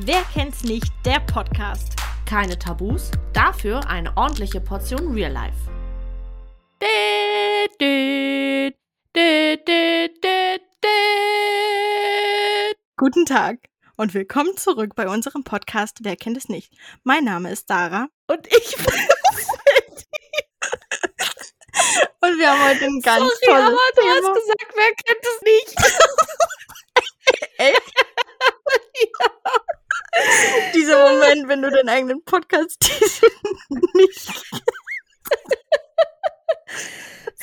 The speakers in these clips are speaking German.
Wer kennt's nicht? Der Podcast. Keine Tabus, dafür eine ordentliche Portion Real Life. Guten Tag und willkommen zurück bei unserem Podcast Wer kennt es nicht? Mein Name ist Dara Und ich bin und wir haben heute ein ganz Sorry, tolles aber du Thema. hast gesagt, wer kennt es nicht? Echt? Dieser Moment, wenn du deinen eigenen Podcast nicht.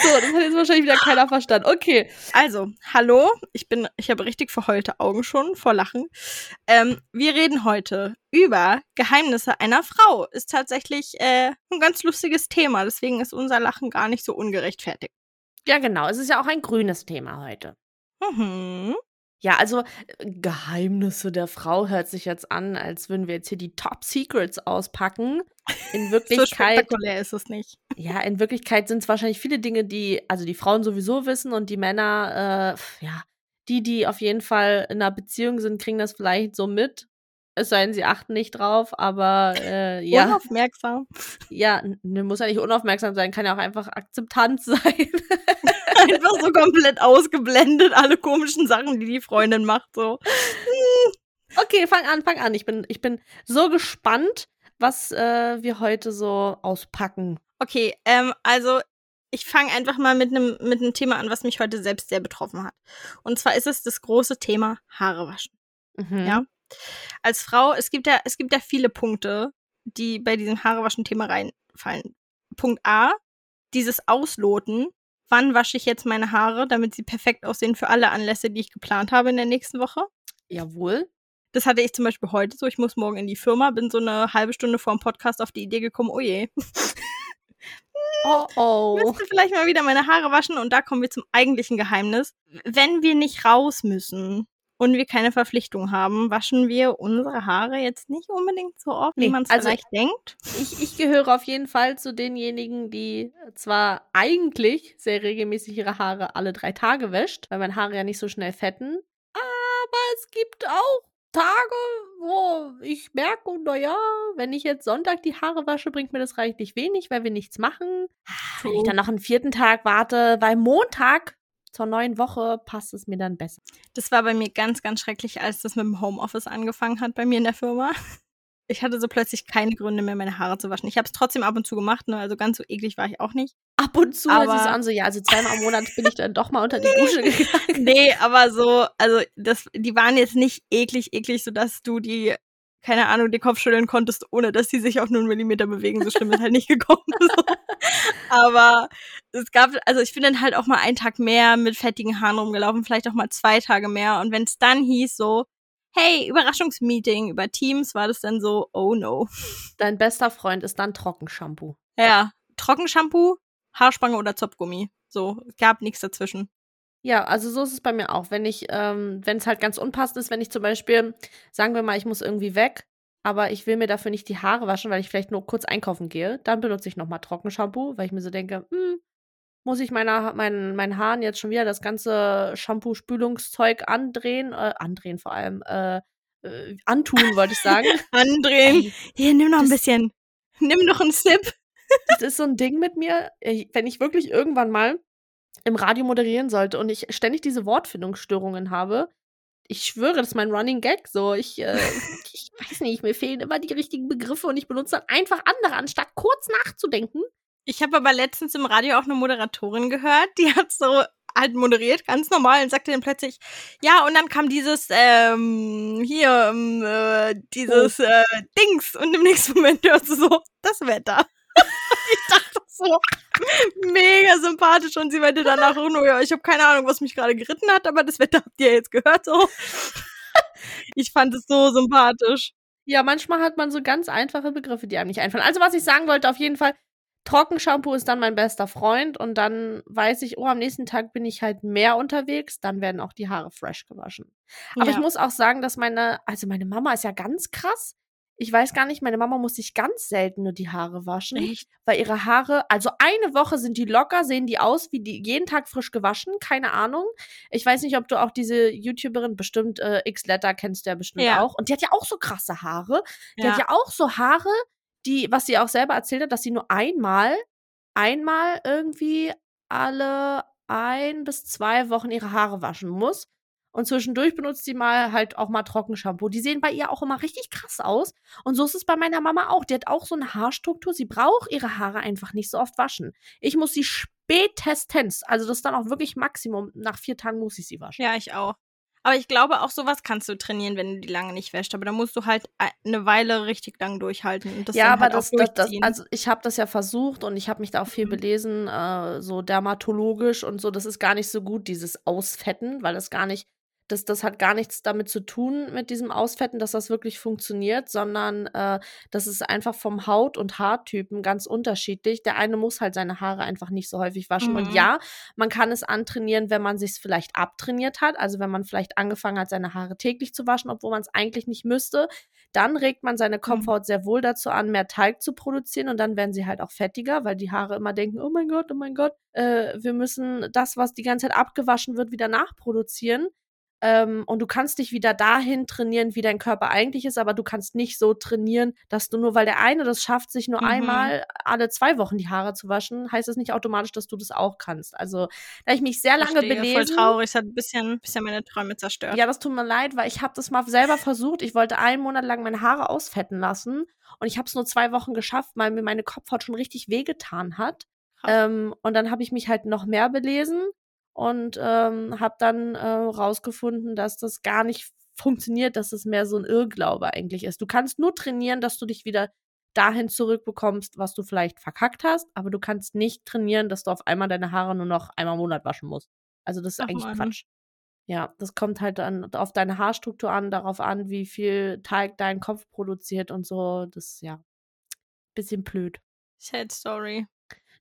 So, das hat jetzt wahrscheinlich wieder keiner verstanden. Okay. Also, hallo, ich bin, ich habe richtig verheulte Augen schon vor Lachen. Ähm, wir reden heute über Geheimnisse einer Frau. Ist tatsächlich äh, ein ganz lustiges Thema, deswegen ist unser Lachen gar nicht so ungerechtfertigt. Ja, genau. Es ist ja auch ein grünes Thema heute. Mhm. Ja, also äh, Geheimnisse der Frau hört sich jetzt an, als würden wir jetzt hier die Top Secrets auspacken. In So Wirklichkeit, spektakulär ist es nicht. ja, in Wirklichkeit sind es wahrscheinlich viele Dinge, die, also die Frauen sowieso wissen und die Männer, äh, ja, die, die auf jeden Fall in einer Beziehung sind, kriegen das vielleicht so mit. Es sei denn, sie achten nicht drauf, aber äh, ja, Unaufmerksam. ja, ne, muss ja nicht unaufmerksam sein, kann ja auch einfach akzeptant sein. Einfach so komplett ausgeblendet, alle komischen Sachen, die die Freundin macht. So. Okay, fang an, fang an. Ich bin, ich bin so gespannt, was äh, wir heute so auspacken. Okay, ähm, also ich fange einfach mal mit einem mit einem Thema an, was mich heute selbst sehr betroffen hat. Und zwar ist es das große Thema Haare waschen. Mhm. Ja. Als Frau, es gibt ja, es gibt ja viele Punkte, die bei diesem Haarewaschen-Thema reinfallen. Punkt A, dieses Ausloten. Wann wasche ich jetzt meine Haare, damit sie perfekt aussehen für alle Anlässe, die ich geplant habe in der nächsten Woche? Jawohl. Das hatte ich zum Beispiel heute so. Ich muss morgen in die Firma, bin so eine halbe Stunde vor dem Podcast auf die Idee gekommen, oh je, Oh oh. müsste vielleicht mal wieder meine Haare waschen. Und da kommen wir zum eigentlichen Geheimnis. Wenn wir nicht raus müssen und wir keine Verpflichtung haben, waschen wir unsere Haare jetzt nicht unbedingt so oft, wie Nee, man es also- vielleicht denkt. Ich, ich gehöre auf jeden Fall zu denjenigen, die zwar eigentlich sehr regelmäßig ihre Haare alle drei Tage wäscht, weil meine Haare ja nicht so schnell fetten. Aber es gibt auch Tage, wo ich merke, naja, wenn ich jetzt Sonntag die Haare wasche, bringt mir das reichlich wenig, weil wir nichts machen. Wenn ich dann noch einen vierten Tag warte, weil Montag zur neuen Woche passt es mir dann besser. Das war bei mir ganz, ganz schrecklich, als das mit dem Homeoffice angefangen hat bei mir in der Firma. Ich hatte so plötzlich keine Gründe mehr, meine Haare zu waschen. Ich habe es trotzdem ab und zu gemacht, ne? also ganz so eklig war ich auch nicht. Ab und zu hört Aber- es an, so ja, also zweimal im Monat bin ich dann doch mal unter die Dusche gegangen. Nee, aber so, also das, die waren jetzt nicht eklig, eklig, sodass du die, keine Ahnung, den Kopf schütteln konntest, ohne dass die sich auch nur einen Millimeter bewegen. So schlimm ist halt nicht gekommen. So. Aber es gab, also ich bin dann halt auch mal einen Tag mehr mit fettigen Haaren rumgelaufen, vielleicht auch mal zwei Tage mehr. Und wenn es dann hieß so, hey, Überraschungsmeeting über Teams, war das dann so, oh no. Dein bester Freund ist dann Trockenshampoo. Ja, Trockenshampoo, Haarspange oder Zopfgummi. So, es gab nichts dazwischen. Ja, also so ist es bei mir auch. Wenn ich, ähm, wenn es halt ganz unpassend ist, wenn ich zum Beispiel, sagen wir mal, ich muss irgendwie weg, aber ich will mir dafür nicht die Haare waschen, weil ich vielleicht nur kurz einkaufen gehe, dann benutze ich nochmal Trockenshampoo, weil ich mir so denke, hm, muss ich meiner, meinen, meinen Haaren jetzt schon wieder das ganze Shampoo-Spülungszeug andrehen, äh, andrehen vor allem, äh, äh, antun, wollte ich sagen. Andrehen. Hier, nimm noch ein das- bisschen. Nimm noch einen Sip. das ist so ein Ding mit mir, ich- wenn ich wirklich irgendwann mal im Radio moderieren sollte und ich ständig diese Wortfindungsstörungen habe, ich schwöre, das ist mein Running Gag. So, ich, äh, ich weiß nicht, mir fehlen immer die richtigen Begriffe und ich benutze dann einfach andere, anstatt kurz nachzudenken. Ich habe aber letztens im Radio auch eine Moderatorin gehört, die hat so halt moderiert, ganz normal, und sagte dann plötzlich, ja, und dann kam dieses, ähm, hier, ähm, äh, dieses äh, Dings, und im nächsten Moment hörst du so, das Wetter. ich dachte so, mega sympathisch, und sie meinte danach auch nur, ja, ich habe keine Ahnung, was mich gerade geritten hat, aber das Wetter habt ihr jetzt gehört, so. ich fand es so sympathisch. Ja, manchmal hat man so ganz einfache Begriffe, die einem nicht einfallen. Also, was ich sagen wollte, auf jeden Fall, Trockenshampoo ist dann mein bester Freund und dann weiß ich, oh, am nächsten Tag bin ich halt mehr unterwegs, dann werden auch die Haare fresh gewaschen. Aber Ja. ich muss auch sagen, dass meine, also meine Mama ist ja ganz krass. Ich weiß gar nicht, meine Mama muss sich ganz selten nur die Haare waschen, Echt? weil ihre Haare, also eine Woche sind die locker, sehen die aus wie die jeden Tag frisch gewaschen, keine Ahnung. Ich weiß nicht, ob du auch diese YouTuberin, bestimmt äh, X-Letter kennst du ja bestimmt Ja. auch. Und die hat ja auch so krasse Haare. Die Ja. hat ja auch so Haare, die, was sie auch selber erzählt hat, dass sie nur einmal, einmal irgendwie alle ein bis zwei Wochen ihre Haare waschen muss. Und zwischendurch benutzt sie mal halt auch mal Trockenshampoo. Die sehen bei ihr auch immer richtig krass aus. Und so ist es bei meiner Mama auch. Die hat auch so eine Haarstruktur. Sie braucht ihre Haare einfach nicht so oft waschen. Ich muss sie spätestens, also das ist dann auch wirklich Maximum, nach vier Tagen muss ich sie waschen. Ja, ich auch. Aber ich glaube, auch sowas kannst du trainieren, wenn du die lange nicht wäschst. Aber da musst du halt eine Weile richtig lang durchhalten. Und das ja, aber halt das, das, das, also ich habe das ja versucht und ich habe mich da auch viel Mhm. belesen, äh, so dermatologisch und so. Das ist gar nicht so gut, dieses Ausfetten, weil das gar nicht, das, das hat gar nichts damit zu tun mit diesem Ausfetten, dass das wirklich funktioniert, sondern äh, das ist einfach vom Haut- und Haartypen ganz unterschiedlich. Der eine muss halt seine Haare einfach nicht so häufig waschen. Und Mhm. ja, man kann es antrainieren, wenn man sich vielleicht abtrainiert hat. Also wenn man vielleicht angefangen hat, seine Haare täglich zu waschen, obwohl man es eigentlich nicht müsste. Dann regt man seine Kopfhaut sehr wohl dazu an, mehr Teig zu produzieren und dann werden sie halt auch fettiger, weil die Haare immer denken, oh mein Gott, oh mein Gott, äh, wir müssen das, was die ganze Zeit abgewaschen wird, wieder nachproduzieren. Ähm, und du kannst dich wieder dahin trainieren, wie dein Körper eigentlich ist, aber du kannst nicht so trainieren, dass du nur, weil der eine das schafft, sich nur Mhm. einmal alle zwei Wochen die Haare zu waschen, heißt das nicht automatisch, dass du das auch kannst. Also, da ich mich sehr lange Verstehe, belesen. Voll traurig. Es hat ein bisschen, bisschen meine Träume zerstört. Ja, das tut mir leid, weil ich habe das mal selber versucht. Ich wollte einen Monat lang meine Haare ausfetten lassen und ich habe es nur zwei Wochen geschafft, weil mir meine Kopfhaut schon richtig wehgetan hat. Ähm, und dann habe ich mich halt noch mehr belesen und ähm, habe dann äh, rausgefunden, dass das gar nicht funktioniert, dass es mehr so ein Irrglaube eigentlich ist. Du kannst nur trainieren, dass du dich wieder dahin zurückbekommst, was du vielleicht verkackt hast, aber du kannst nicht trainieren, dass du auf einmal deine Haare nur noch einmal im Monat waschen musst. Also das ist Ach, eigentlich Mann. Quatsch. Ja, das kommt halt dann auf deine Haarstruktur an, darauf an, wie viel Teig dein Kopf produziert und so. Das ist ja bisschen blöd. Sad Story.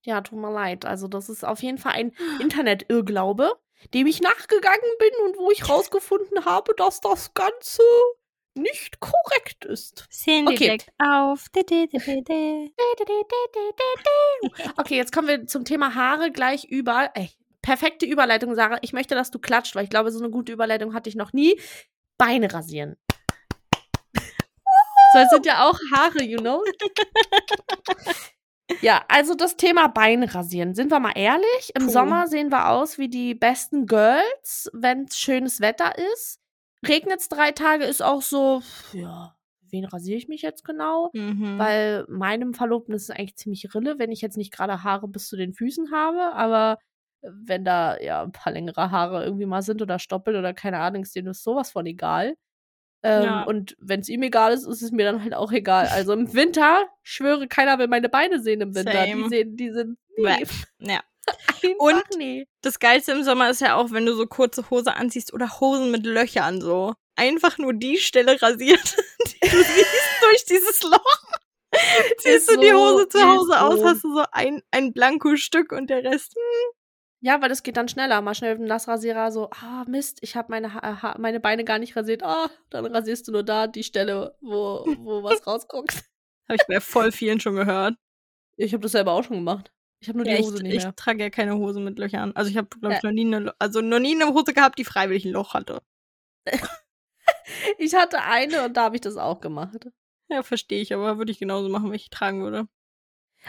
Ja, tut mir leid. Also, das ist auf jeden Fall ein Internet-Irrglaube, dem ich nachgegangen bin und wo ich rausgefunden habe, dass das Ganze nicht korrekt ist. Sandy Okay. deckt auf. Okay, jetzt kommen wir zum Thema Haare gleich über. Ey, perfekte Überleitung, Sarah. Ich möchte, dass du klatscht, weil ich glaube, so eine gute Überleitung hatte ich noch nie. Beine rasieren. So, es sind ja auch Haare, you know? Ja, also das Thema Beine rasieren. Sind wir mal ehrlich? Im Puh. Sommer sehen wir aus wie die besten Girls, wenn es schönes Wetter ist. Regnet es drei Tage, ist auch so, ja, wen rasiere ich mich jetzt genau? Mhm. Weil meinem Verlobten ist es eigentlich ziemlich rille, wenn ich jetzt nicht gerade Haare bis zu den Füßen habe, aber wenn da ja ein paar längere Haare irgendwie mal sind oder Stoppel oder keine Ahnung, ist dem ist sowas von egal. Ähm, Ja. Und wenn es ihm egal ist, ist es mir dann halt auch egal. Also im Winter, ich schwöre, keiner will meine Beine sehen im Winter. Die Same. sehen, die sind nee. ja. Und- nee. Das Geilste im Sommer ist ja auch, wenn du so kurze Hose anziehst oder Hosen mit Löchern so. Einfach nur die Stelle rasiert, die du siehst durch dieses Loch. Ziehst du die so, Hose zu Hause aus, so. hast du so ein, ein Blanko-Stück und der Rest. Ja, weil das geht dann schneller. Mal schnell mit dem Nassrasierer so, ah, Mist, ich habe meine, ha ha meine Beine gar nicht rasiert. Ah, dann rasierst du nur da die Stelle, wo, wo was rausguckt. Habe ich bei voll vielen schon gehört. Ich habe das selber auch schon gemacht. Ich habe nur Ja, die ich, Hose nicht ich mehr. trage ja keine Hose mit Löchern. Also ich habe, glaube ich, Ja. noch nie eine, also noch nie eine Hose gehabt, die freiwillig ein Loch hatte. Ich hatte eine und da habe ich das auch gemacht. Ja, verstehe ich, aber würde ich genauso machen, wenn ich tragen würde.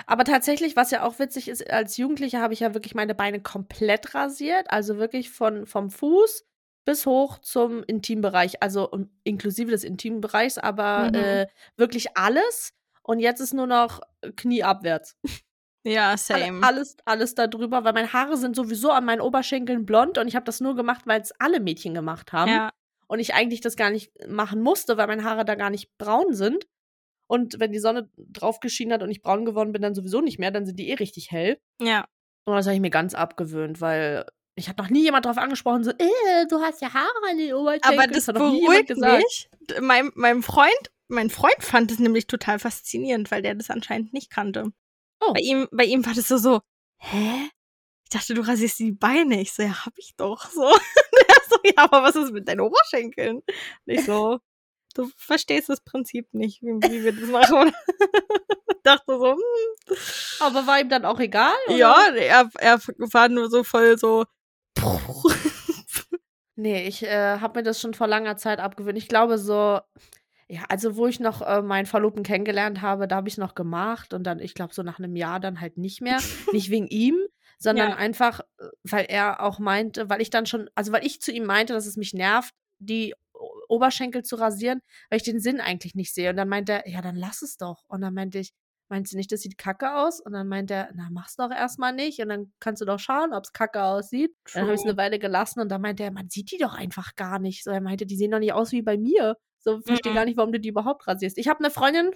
Aber tatsächlich, was ja auch witzig ist, als Jugendliche habe ich ja wirklich meine Beine komplett rasiert. Also wirklich von, vom Fuß bis hoch zum Intimbereich. Also um, inklusive des Intimbereichs, aber Mhm. äh, wirklich alles. Und jetzt ist nur noch knieabwärts. Ja, Alle, same. alles, alles da drüber, weil meine Haare sind sowieso an meinen Oberschenkeln blond und ich habe das nur gemacht, weil es alle Mädchen gemacht haben. ja, Und ich eigentlich das gar nicht machen musste, weil meine Haare da gar nicht braun sind. Und wenn die Sonne drauf geschienen hat und ich braun geworden bin, dann sowieso nicht mehr, dann sind die eh richtig hell. ja. Und das habe ich mir ganz abgewöhnt, weil ich hat noch nie jemand drauf angesprochen, so, äh, du hast ja Haare an den Oberschenkeln. Aber das hat noch nie jemand beruhigt mich. Mein, mein Freund, mein Freund fand es nämlich total faszinierend, weil der das anscheinend nicht kannte. Oh. Bei ihm, bei ihm war das so so, hä? Ich dachte, du rasierst die Beine. Ich so, ja, hab ich doch. So. Und er so, ja, aber was ist mit deinen Oberschenkeln? Und ich so, du verstehst das Prinzip nicht, wie, wie wir das machen. dachte so, hm. Aber war ihm dann auch egal? Oder? Ja, er, er war nur so voll so. nee, ich äh, habe mir das schon vor langer Zeit abgewöhnt. Ich glaube so, ja, also wo ich noch äh, meinen Verlobten kennengelernt habe, da habe ich es noch gemacht und dann, ich glaube, so nach einem Jahr dann halt nicht mehr. nicht wegen ihm, sondern ja. einfach, äh, weil er auch meinte, weil ich dann schon, also weil ich zu ihm meinte, dass es mich nervt, die Oberschenkel zu rasieren, weil ich den Sinn eigentlich nicht sehe. Und dann meinte er, ja, dann lass es doch. Und dann meinte ich, meinst du nicht, das sieht kacke aus? Und dann meint er, na, mach's doch erstmal nicht. Und dann kannst du doch schauen, ob's kacke aussieht. True. Dann habe ich es eine Weile gelassen und dann meinte er, man sieht die doch einfach gar nicht. So, er meinte, die sehen doch nicht aus wie bei mir. So, verstehe mhm. gar nicht, warum du die überhaupt rasierst. Ich habe eine Freundin.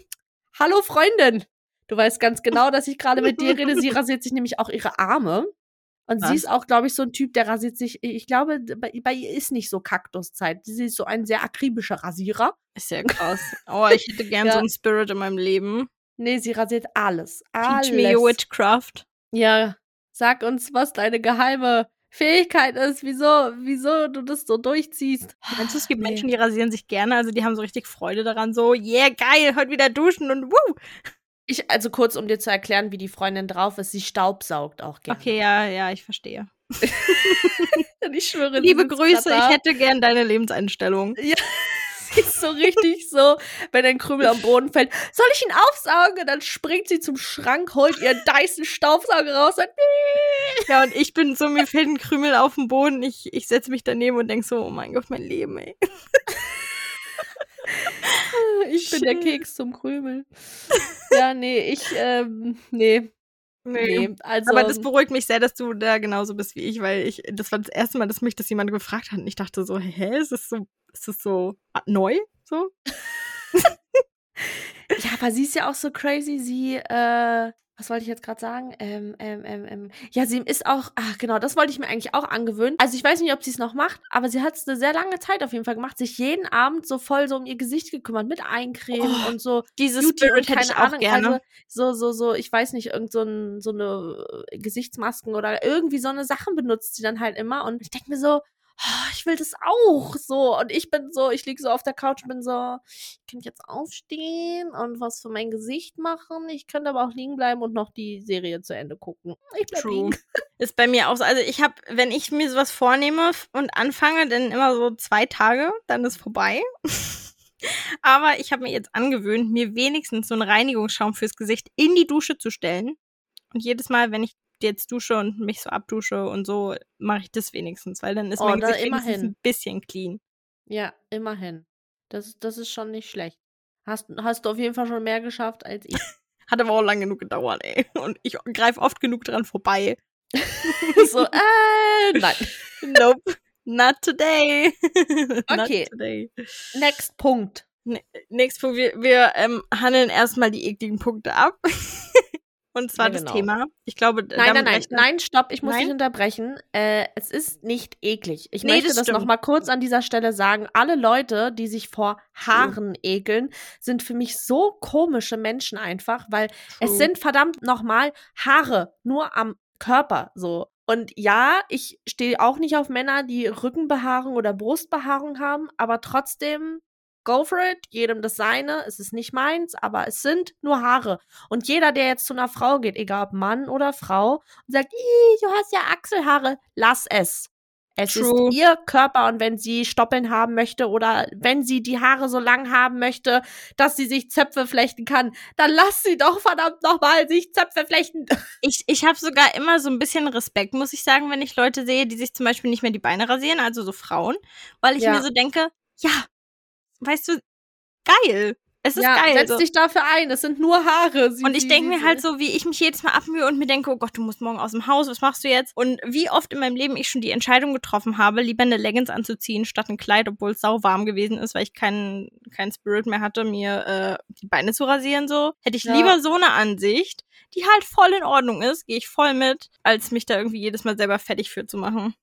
Hallo Freundin. Du weißt ganz genau, dass ich gerade mit dir rede. Sie rasiert sich nämlich auch ihre Arme. Und Was? sie ist auch, glaube ich, so ein Typ, der rasiert sich. Ich glaube, bei, bei ihr ist nicht so Kaktuszeit. Sie ist so ein sehr akribischer Rasierer. Ist ja krass. Oh, ich hätte gern ja. so einen Spirit in meinem Leben. Nee, sie rasiert alles. alles. Teach me witchcraft. Ja, sag uns, was deine geheime Fähigkeit ist, wieso, wieso du das so durchziehst. Meinst du, es gibt nee. Menschen, die rasieren sich gerne, also die haben so richtig Freude daran, so, yeah, geil, heute wieder duschen und wuh. Ich, also kurz, um dir zu erklären, wie die Freundin drauf ist, sie staubsaugt auch gerne. Okay, ja, ja, ich verstehe. ich schwöre. Liebe Grüße, ich hätte gern deine Lebenseinstellung. Ja sie ist so richtig so, wenn ein Krümel am Boden fällt, soll ich ihn aufsaugen? Und dann springt sie zum Schrank, holt ihren Dyson Staubsauger raus und ja, und ich bin so, mir fällt ein Krümel auf den Boden, ich, ich setze mich daneben und denke so, oh mein Gott, mein Leben, ey. Ich bin der Keks zum Krümel. Ja, nee, ich, ähm, nee. Nee. nee. also. Aber das beruhigt mich sehr, dass du da genauso bist wie ich, weil ich, das war das erste Mal, dass mich das jemand gefragt hat und ich dachte so, hä, ist das so ist das so neu? So? ja, aber sie ist ja auch so crazy. Sie, äh, was wollte ich jetzt gerade sagen? Ähm, ähm, ähm, ähm, ja, sie ist auch, ach genau, das wollte ich mir eigentlich auch angewöhnen. Also ich weiß nicht, ob sie es noch macht, aber sie hat es eine sehr lange Zeit auf jeden Fall gemacht, sich jeden Abend so voll so um ihr Gesicht gekümmert, mit Eincremen oh, und so. Dieses Beauty Spirit hätte ich auch Ahnung, gerne. Also so, so, so, ich weiß nicht, irgend so, ein, so eine Gesichtsmasken oder irgendwie so eine Sachen benutzt sie dann halt immer. Und ich denke mir so, oh, ich will das auch so. Und ich bin so, ich liege so auf der Couch und bin so, ich könnte jetzt aufstehen und was für mein Gesicht machen. Ich könnte aber auch liegen bleiben und noch die Serie zu Ende gucken. Ich bleib True. liegen. Ist bei mir auch so. Also ich habe, wenn ich mir sowas vornehme und anfange, dann immer so zwei Tage, dann ist vorbei. aber ich habe mir jetzt angewöhnt, mir wenigstens so einen Reinigungsschaum fürs Gesicht in die Dusche zu stellen. Und jedes Mal, wenn ich jetzt dusche und mich so abdusche und so, mache ich das wenigstens, weil dann ist oh, mein Gesicht wenigstens ein bisschen clean. Ja, immerhin. Das, das ist schon nicht schlecht. Hast, hast du auf jeden Fall schon mehr geschafft als ich. Hat aber auch lang genug gedauert, ey. Und ich greife oft genug dran vorbei. so, äh, nein. Nope. Not today. okay. Not today. Next Punkt. Ne next Punkt. Wir, wir ähm, handeln erstmal die ekligen Punkte ab. Und zwar ja, genau. das Thema. Ich glaube, nein, nein, nein, nein, stopp, ich muss nein? dich unterbrechen. Äh, es ist nicht eklig. Ich nee, möchte das, das noch mal kurz an dieser Stelle sagen. Alle Leute, die sich vor Haaren True. ekeln, sind für mich so komische Menschen einfach, weil True. es sind verdammt nochmal Haare nur am Körper so. Und ja, ich stehe auch nicht auf Männer, die Rückenbehaarung oder Brustbehaarung haben, aber trotzdem go for it, jedem das seine, es ist nicht meins, aber es sind nur Haare. Und jeder, der jetzt zu einer Frau geht, egal ob Mann oder Frau, und sagt, du hast ja Achselhaare, lass es. Es True. ist ihr Körper und wenn sie Stoppeln haben möchte oder wenn sie die Haare so lang haben möchte, dass sie sich Zöpfe flechten kann, dann lass sie doch verdammt nochmal sich Zöpfe flechten. Ich, ich habe sogar immer so ein bisschen Respekt, muss ich sagen, wenn ich Leute sehe, die sich zum Beispiel nicht mehr die Beine rasieren, also so Frauen, weil ich ja. mir so denke, ja, weißt du, geil. Es ist ja, geil. Setz so. dich dafür ein, es sind nur Haare. Sie, und ich denke mir halt so, wie ich mich jedes Mal abmühe und mir denke, oh Gott, du musst morgen aus dem Haus, was machst du jetzt? Und wie oft in meinem Leben ich schon die Entscheidung getroffen habe, lieber eine Leggings anzuziehen statt ein Kleid, obwohl es sau warm gewesen ist, weil ich keinen kein Spirit mehr hatte, mir äh, die Beine zu rasieren so. Hätte ich ja. lieber so eine Ansicht, die halt voll in Ordnung ist, gehe ich voll mit, als mich da irgendwie jedes Mal selber fertig für zu machen.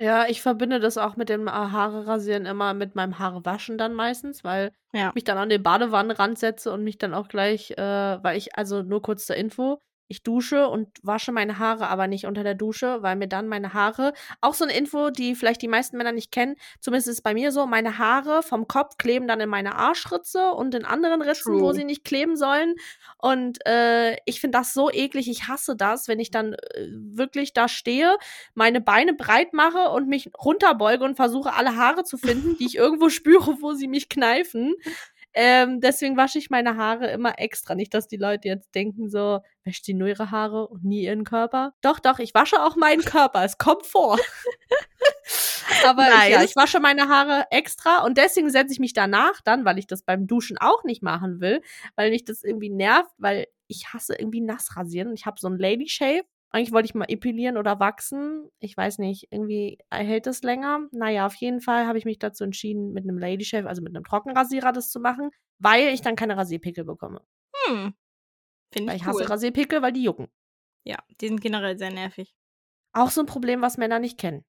Ja, ich verbinde das auch mit dem äh, Haare rasieren immer mit meinem Haare waschen dann meistens, weil ja. ich mich dann an den Badewannenrand setze und mich dann auch gleich, äh, weil ich, also nur kurz zur Info, ich dusche und wasche meine Haare aber nicht unter der Dusche, weil mir dann meine Haare, auch so eine Info, die vielleicht die meisten Männer nicht kennen, zumindest ist es bei mir so, meine Haare vom Kopf kleben dann in meine Arschritze und in anderen Ritzen, True. wo sie nicht kleben sollen. Und äh, ich finde das so eklig, ich hasse das, wenn ich dann äh, wirklich da stehe, meine Beine breit mache und mich runterbeuge und versuche, alle Haare zu finden, die ich irgendwo spüre, wo sie mich kneifen. Ähm, deswegen wasche ich meine Haare immer extra. Nicht, dass die Leute jetzt denken, so, wäscht sie nur ihre Haare und nie ihren Körper. Doch, doch, ich wasche auch meinen Körper. Es kommt vor. Aber ich, ja, Nice. ich wasche meine Haare extra und deswegen setze ich mich danach dann, weil ich das beim Duschen auch nicht machen will, weil mich das irgendwie nervt, weil ich hasse irgendwie nass rasieren und ich habe so ein Lady Shave. Eigentlich wollte ich mal epilieren oder wachsen. Ich weiß nicht, irgendwie hält das länger. Naja, auf jeden Fall habe ich mich dazu entschieden, mit einem Lady Shave, also mit einem Trockenrasierer das zu machen, weil ich dann keine Rasierpickel bekomme. Hm. Finde Weil ich ich cool. hasse Rasierpickel, weil die jucken. Ja, die sind generell sehr nervig. Auch so ein Problem, was Männer nicht kennen.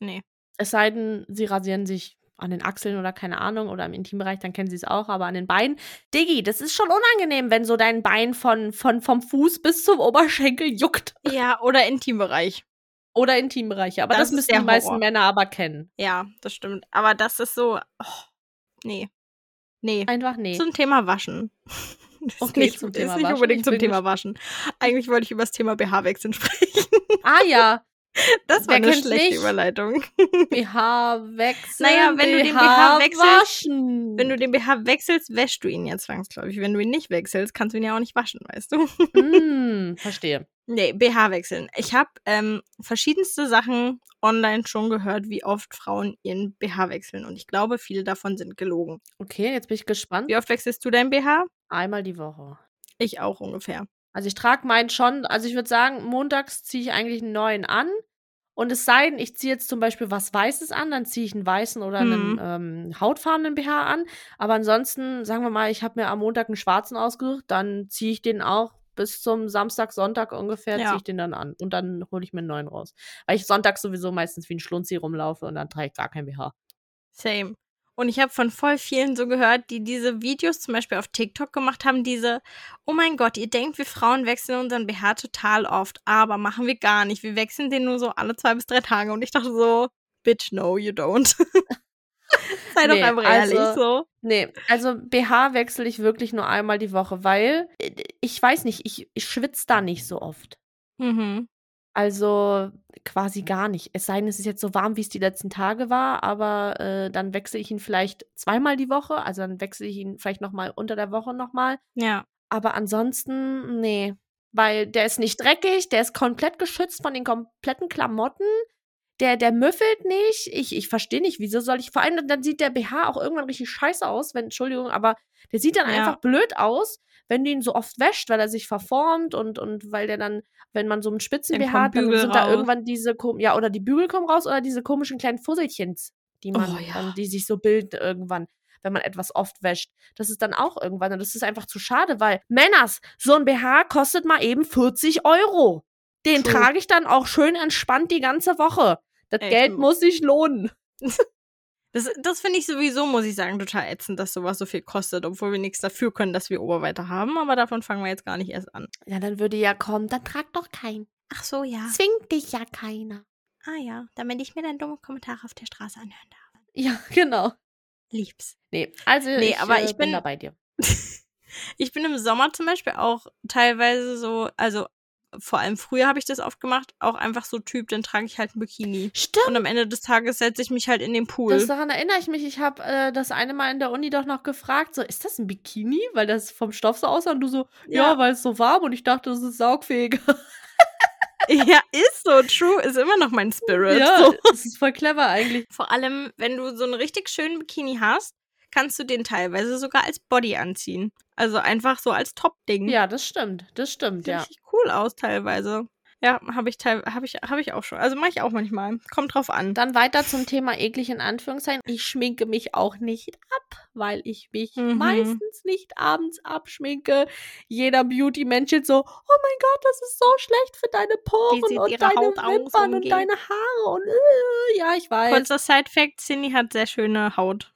Nee. Es sei denn, sie rasieren sich an den Achseln oder keine Ahnung oder im Intimbereich, dann kennen sie es auch, aber an den Beinen. Diggi, das ist schon unangenehm, wenn so dein Bein von, von, vom Fuß bis zum Oberschenkel juckt. Ja, oder Intimbereich. Oder Intimbereiche. Aber Das das, ist müssen die meisten Horror. Männer aber kennen. Ja, das stimmt. Aber das ist so. Oh, nee. Nee. Einfach nee. Zum Thema Waschen. Ist Okay, nicht, zum ist Thema nicht Waschen. unbedingt zum Thema Waschen. Eigentlich wollte ich über das Thema BH-Wechseln sprechen. ah ja, Das war Wer eine schlechte nicht? Überleitung. BH wechseln. Naja, wenn du den BH wechselst, waschen. Wenn du den BH wechselst, wäschst du ihn ja zwangsläufig. Wenn du ihn nicht wechselst, kannst du ihn ja auch nicht waschen, weißt du? mm, verstehe. Nee, BH wechseln. Ich habe ähm, verschiedenste Sachen online schon gehört, wie oft Frauen ihren BH wechseln. Und ich glaube, viele davon sind gelogen. Okay, jetzt bin ich gespannt. Wie oft wechselst du dein BH? Einmal die Woche. Ich auch ungefähr. Also ich trage meinen schon, also ich würde sagen, montags ziehe ich eigentlich einen neuen an. Und es sei denn, ich ziehe jetzt zum Beispiel was Weißes an, dann ziehe ich einen weißen oder einen ähm, hautfarbenen BH an. Aber ansonsten, sagen wir mal, ich habe mir am Montag einen schwarzen ausgesucht, dann ziehe ich den auch bis zum Samstag, Sonntag ungefähr, Ja. ziehe ich den dann an. Und dann hole ich mir einen neuen raus. Weil ich Sonntag sowieso meistens wie ein Schlunzi rumlaufe und dann trage ich gar kein BH. Same. Und ich habe von voll vielen so gehört, die diese Videos zum Beispiel auf TikTok gemacht haben, diese, oh mein Gott, ihr denkt, wir Frauen wechseln unseren BH total oft, aber machen wir gar nicht. Wir wechseln den nur so alle zwei bis drei Tage. Und ich dachte so, bitch, no, you don't. Sei doch Nee, einfach ehrlich also- so. Nee, also BH wechsle ich wirklich nur einmal die Woche, weil äh, ich weiß nicht, ich, ich schwitze da nicht so oft. Mhm. Also quasi gar nicht. Es sei denn, es ist jetzt so warm, wie es die letzten Tage war, aber äh, dann wechsle ich ihn vielleicht zweimal die Woche. Also dann wechsle ich ihn vielleicht nochmal unter der Woche nochmal. Ja. Aber ansonsten, nee. Weil der ist nicht dreckig, der ist komplett geschützt von den kompletten Klamotten. Der, der müffelt nicht. Ich, ich verstehe nicht, wieso soll ich. Vor allem, dann sieht der BH auch irgendwann richtig scheiße aus, wenn, Entschuldigung, aber der sieht dann Ja. einfach blöd aus, wenn du ihn so oft wäscht, weil er sich verformt und, und weil der dann, wenn man so einen spitzen BH hat, dann sind da raus. irgendwann diese, ja, oder die Bügel kommen raus oder diese komischen kleinen Fusselchens, die man, Oh, ja. dann, die sich so bilden irgendwann wenn man etwas oft wäscht. Das ist dann auch irgendwann, und das ist einfach zu schade, weil Männers, so ein BH kostet mal eben 40 Euro. Den trage ich dann auch schön entspannt die ganze Woche. Das Ey, Geld true. muss sich lohnen. Das, das finde ich sowieso, muss ich sagen, total ätzend, dass sowas so viel kostet, obwohl wir nichts dafür können, dass wir Oberweite haben. Aber davon fangen wir jetzt gar nicht erst an. Ja, dann würde ja kommen, dann trag doch keinen. Ach so, ja. Zwingt dich ja keiner. Ah ja, damit ich mir dann dumme Kommentare auf der Straße anhören darf. Ja, genau. Lieb's. Nee, also Nee, ich, aber äh, ich bin bin- da bei dir. Ich bin im Sommer zum Beispiel auch teilweise so, also vor allem früher habe ich das oft gemacht, auch einfach so Typ, dann trage ich halt ein Bikini. Stimmt. Und am Ende des Tages setze ich mich halt in den Pool. Das, daran erinnere ich mich. Ich habe äh, das eine Mal in der Uni doch noch gefragt, so, ist das ein Bikini? Weil das vom Stoff so aussah und du so, ja, Ja. weil es so warm und ich dachte, das ist saugfähig. ja, ist so. True ist immer noch mein Spirit. ja, So. das ist voll clever eigentlich. Vor allem, wenn du so einen richtig schönen Bikini hast, kannst du den teilweise sogar als Body anziehen. Also einfach so als Top-Ding. Ja, das stimmt. Das stimmt, Sieht ja. richtig cool aus teilweise. Ja, habe ich, teil hab ich, hab ich auch schon. Also mache ich auch manchmal. Kommt drauf an. Dann weiter zum Thema eklig in Anführungszeichen. Ich schminke mich auch nicht ab, weil ich mich Mhm. meistens nicht abends abschminke. Jeder Beauty-Mensch jetzt so, oh mein Gott, das ist so schlecht für deine Poren sieht und deine Haut Wimpern und deine Haare und äh, ja, ich weiß. Kurzer Side-Fact: Cindy hat sehr schöne Haut.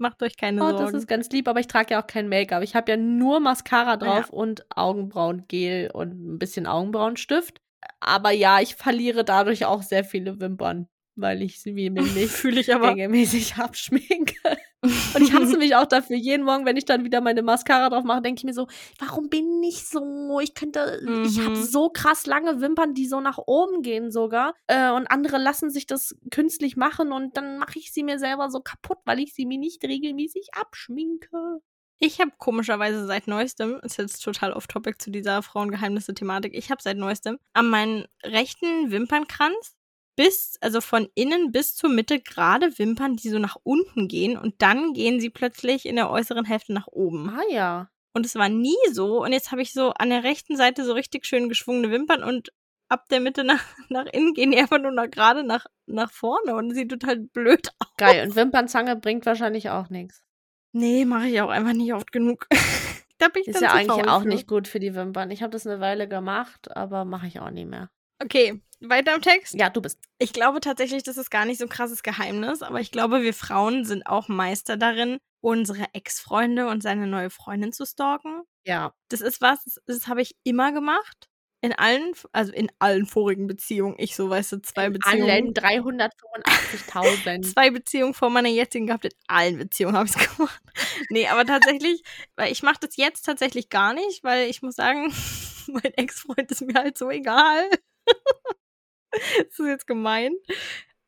Macht euch keine Oh, Sorgen. das ist ganz lieb, aber ich trage ja auch kein Make-up. Ich habe ja nur Mascara drauf und Augenbrauengel und ein bisschen Augenbrauenstift. Aber ja, ich verliere dadurch auch sehr viele Wimpern, weil ich sie mir nicht Fühle ich aber. regelmäßig abschminke. Und ich hasse mich auch dafür. Jeden Morgen, wenn ich dann wieder meine Mascara drauf mache, denke ich mir so, warum bin ich so? Ich könnte, ich habe Mhm. so krass lange Wimpern, die so nach oben gehen sogar. Äh, und andere lassen sich das künstlich machen und dann mache ich sie mir selber so kaputt, weil ich sie mir nicht regelmäßig abschminke. Ich habe komischerweise seit neuestem, ist jetzt total off-topic zu dieser Frauengeheimnisse-Thematik, ich habe seit neuestem an meinen rechten Wimpernkranz bis, also von innen bis zur Mitte gerade Wimpern, die so nach unten gehen und dann gehen sie plötzlich in der äußeren Hälfte nach oben. Ah ja. Und es war nie so und jetzt habe ich so an der rechten Seite so richtig schön geschwungene Wimpern und ab der Mitte nach, nach innen gehen die einfach nur nach, gerade nach, nach vorne und sieht total blöd aus. Geil. Und Wimpernzange bringt wahrscheinlich auch nichts. Nee, mache ich auch einfach nicht oft genug. da bin ich Ist dann ja eigentlich auch für. nicht gut für die Wimpern. Ich habe das eine Weile gemacht, aber mache ich auch nie mehr. Okay, weiter im Text. Ja, du bist. Ich glaube tatsächlich, das ist gar nicht so ein krasses Geheimnis, aber ich glaube, wir Frauen sind auch Meister darin, unsere Ex-Freunde und seine neue Freundin zu stalken. Ja. Das ist was, das, das habe ich immer gemacht. In allen, also in allen vorigen Beziehungen. Ich so, weißt du, zwei Beziehungen. Allen 385.000. Zwei Beziehungen vor meiner jetzigen gehabt. In allen Beziehungen habe ich es gemacht. nee, aber tatsächlich, weil ich mache das jetzt tatsächlich gar nicht, weil ich muss sagen, mein Ex-Freund ist mir halt so egal. das ist jetzt gemein.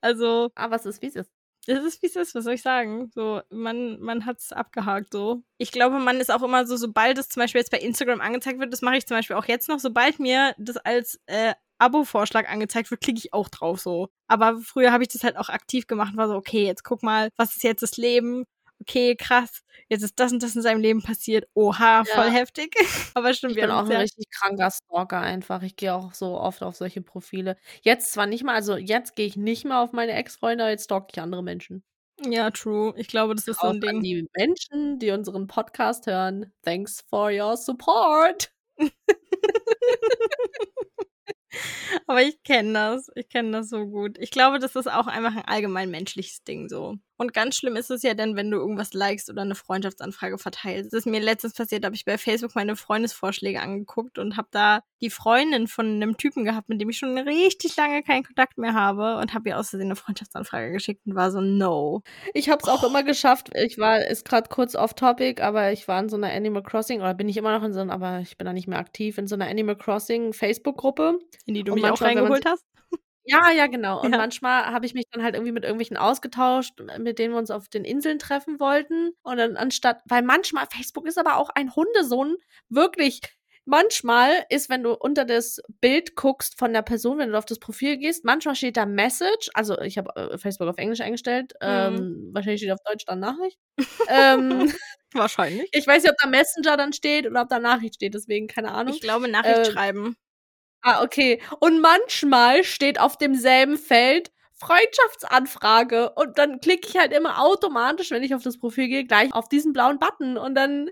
Also, Aber es ist, wie es ist. es ist, wie es ist, was soll ich sagen? So, man, man hat es abgehakt so. Ich glaube, man ist auch immer so, sobald es zum Beispiel jetzt bei Instagram angezeigt wird, das mache ich zum Beispiel auch jetzt noch, sobald mir das als äh, Abo-Vorschlag angezeigt wird, klicke ich auch drauf so. Aber früher habe ich das halt auch aktiv gemacht und war so, okay, jetzt guck mal, was ist jetzt das Leben? Okay, krass. Jetzt ist das und das in seinem Leben passiert. Oha, voll Ja. heftig. Aber stimmt, Ich wir bin auch ein richtig kranker Stalker einfach. Ich gehe auch so oft auf solche Profile. Jetzt zwar nicht mal, also jetzt gehe ich nicht mehr auf meine Ex-Freunde, jetzt stalke ich andere Menschen. Ja, true. Ich glaube, das ist so Auch ein an Ding. die Menschen, die unseren Podcast hören. Thanks for your support. Aber ich kenne das. Ich kenne das so gut. Ich glaube, das ist auch einfach ein allgemein menschliches Ding so. Und ganz schlimm ist es ja dann, wenn du irgendwas likest oder eine Freundschaftsanfrage verteilst. Das ist mir letztens passiert, habe ich bei Facebook meine Freundesvorschläge angeguckt und habe da die Freundin von einem Typen gehabt, mit dem ich schon richtig lange keinen Kontakt mehr habe und habe ihr aus Versehen eine Freundschaftsanfrage geschickt und war so, no. Ich habe es auch immer geschafft. Ich war, ist gerade kurz off topic, aber ich war in so einer Animal Crossing, oder bin ich immer noch in so einer, aber ich bin da nicht mehr aktiv, in so einer Animal Crossing Facebook-Gruppe. In die du Und mich auch reingeholt hast. Ja, ja, genau. Und Ja. manchmal habe ich mich dann halt irgendwie mit irgendwelchen ausgetauscht, mit denen wir uns auf den Inseln treffen wollten. Und dann anstatt, weil manchmal, Facebook ist aber auch ein Hundesohn, wirklich. Manchmal ist, wenn du unter das Bild guckst von der Person, wenn du auf das Profil gehst, manchmal steht da Message. Also ich habe äh, Facebook auf Englisch eingestellt. Mhm. Ähm, wahrscheinlich steht auf Deutsch dann Nachricht. ähm, Wahrscheinlich. ich weiß nicht, ob da Messenger dann steht oder ob da Nachricht steht, deswegen keine Ahnung. Ich glaube, Nachricht Äh, schreiben. Ah, okay. Und manchmal steht auf demselben Feld Freundschaftsanfrage und dann klicke ich halt immer automatisch, wenn ich auf das Profil gehe, gleich auf diesen blauen Button und dann,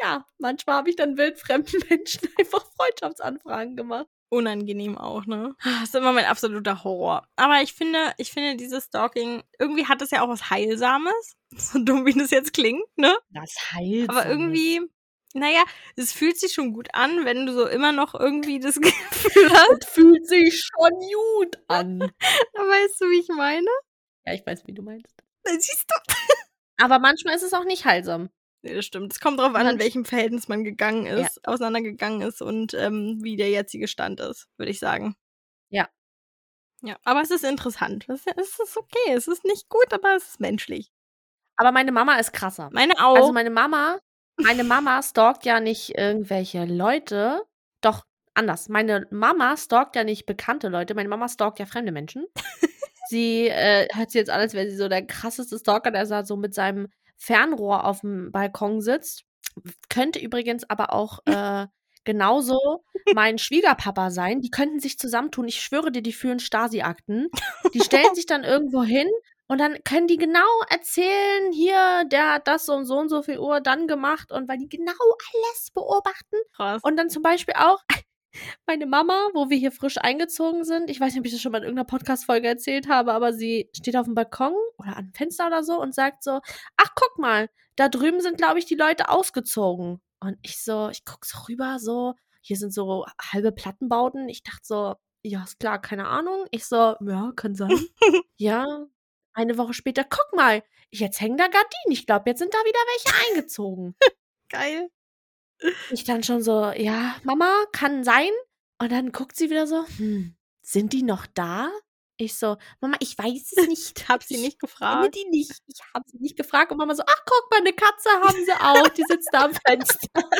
ja, manchmal habe ich dann wildfremden Menschen einfach Freundschaftsanfragen gemacht. unangenehm auch, ne? Das ist immer mein absoluter Horror. Aber ich finde, ich finde dieses Stalking, irgendwie hat es ja auch was Heilsames. So dumm, wie das jetzt klingt, ne? Das heilt. Aber irgendwie, naja, es fühlt sich schon gut an, wenn du so immer noch irgendwie das Gefühl hast. Das fühlt sich schon gut an. Weißt du, wie ich meine? Ja, ich weiß, wie du meinst. Na, Siehst du? Aber manchmal ist es auch nicht heilsam. Nee, das stimmt. Es kommt drauf an, in Manch- welchem Verhältnis man gegangen ist, auseinandergegangen ist und ähm, wie der jetzige Stand ist, würde ich sagen. Ja. Ja, aber es ist interessant. Es es ist okay. Es ist nicht gut, aber es ist menschlich. Aber meine Mama ist krasser. Meine auch. Also meine Mama, meine Mama stalkt ja nicht irgendwelche Leute. Doch, anders. Meine Mama stalkt ja nicht bekannte Leute. Meine Mama stalkt ja fremde Menschen. sie äh, hört sich jetzt an, als wäre sie so der krasseste Stalker, der so mit seinem Fernrohr auf dem Balkon sitzt. Könnte übrigens aber auch äh, genauso mein Schwiegerpapa sein. Die könnten sich zusammentun. Ich schwöre dir, die führen Stasi-Akten. Die stellen sich dann irgendwo hin und dann können die genau erzählen, hier, der hat das um so und so viel Uhr dann gemacht und weil die genau alles beobachten krass. und dann zum Beispiel auch, meine Mama, wo wir hier frisch eingezogen sind, ich weiß nicht, ob ich das schon mal in irgendeiner Podcast-Folge erzählt habe, aber sie steht auf dem Balkon oder am Fenster oder so und sagt so, ach, guck mal, da drüben sind, glaube ich, die Leute ausgezogen. Und ich so, ich guck so rüber, so, hier sind so halbe Plattenbauten. Ich dachte so, ja, ist klar, keine Ahnung. Ich so, ja, kann sein. ja, eine Woche später, guck mal, jetzt hängen da Gardinen. Ich glaube, jetzt sind da wieder welche eingezogen. Geil. Ich dann schon so, ja, Mama, kann sein. Und dann guckt sie wieder so, hm, sind die noch da? Ich so, Mama, ich weiß es nicht. Hab sie nicht Ich gefragt. kenne die nicht. Ich habe sie nicht gefragt. Und Mama so, ach, guck mal, eine Katze haben sie auch. Die sitzt da am Fenster.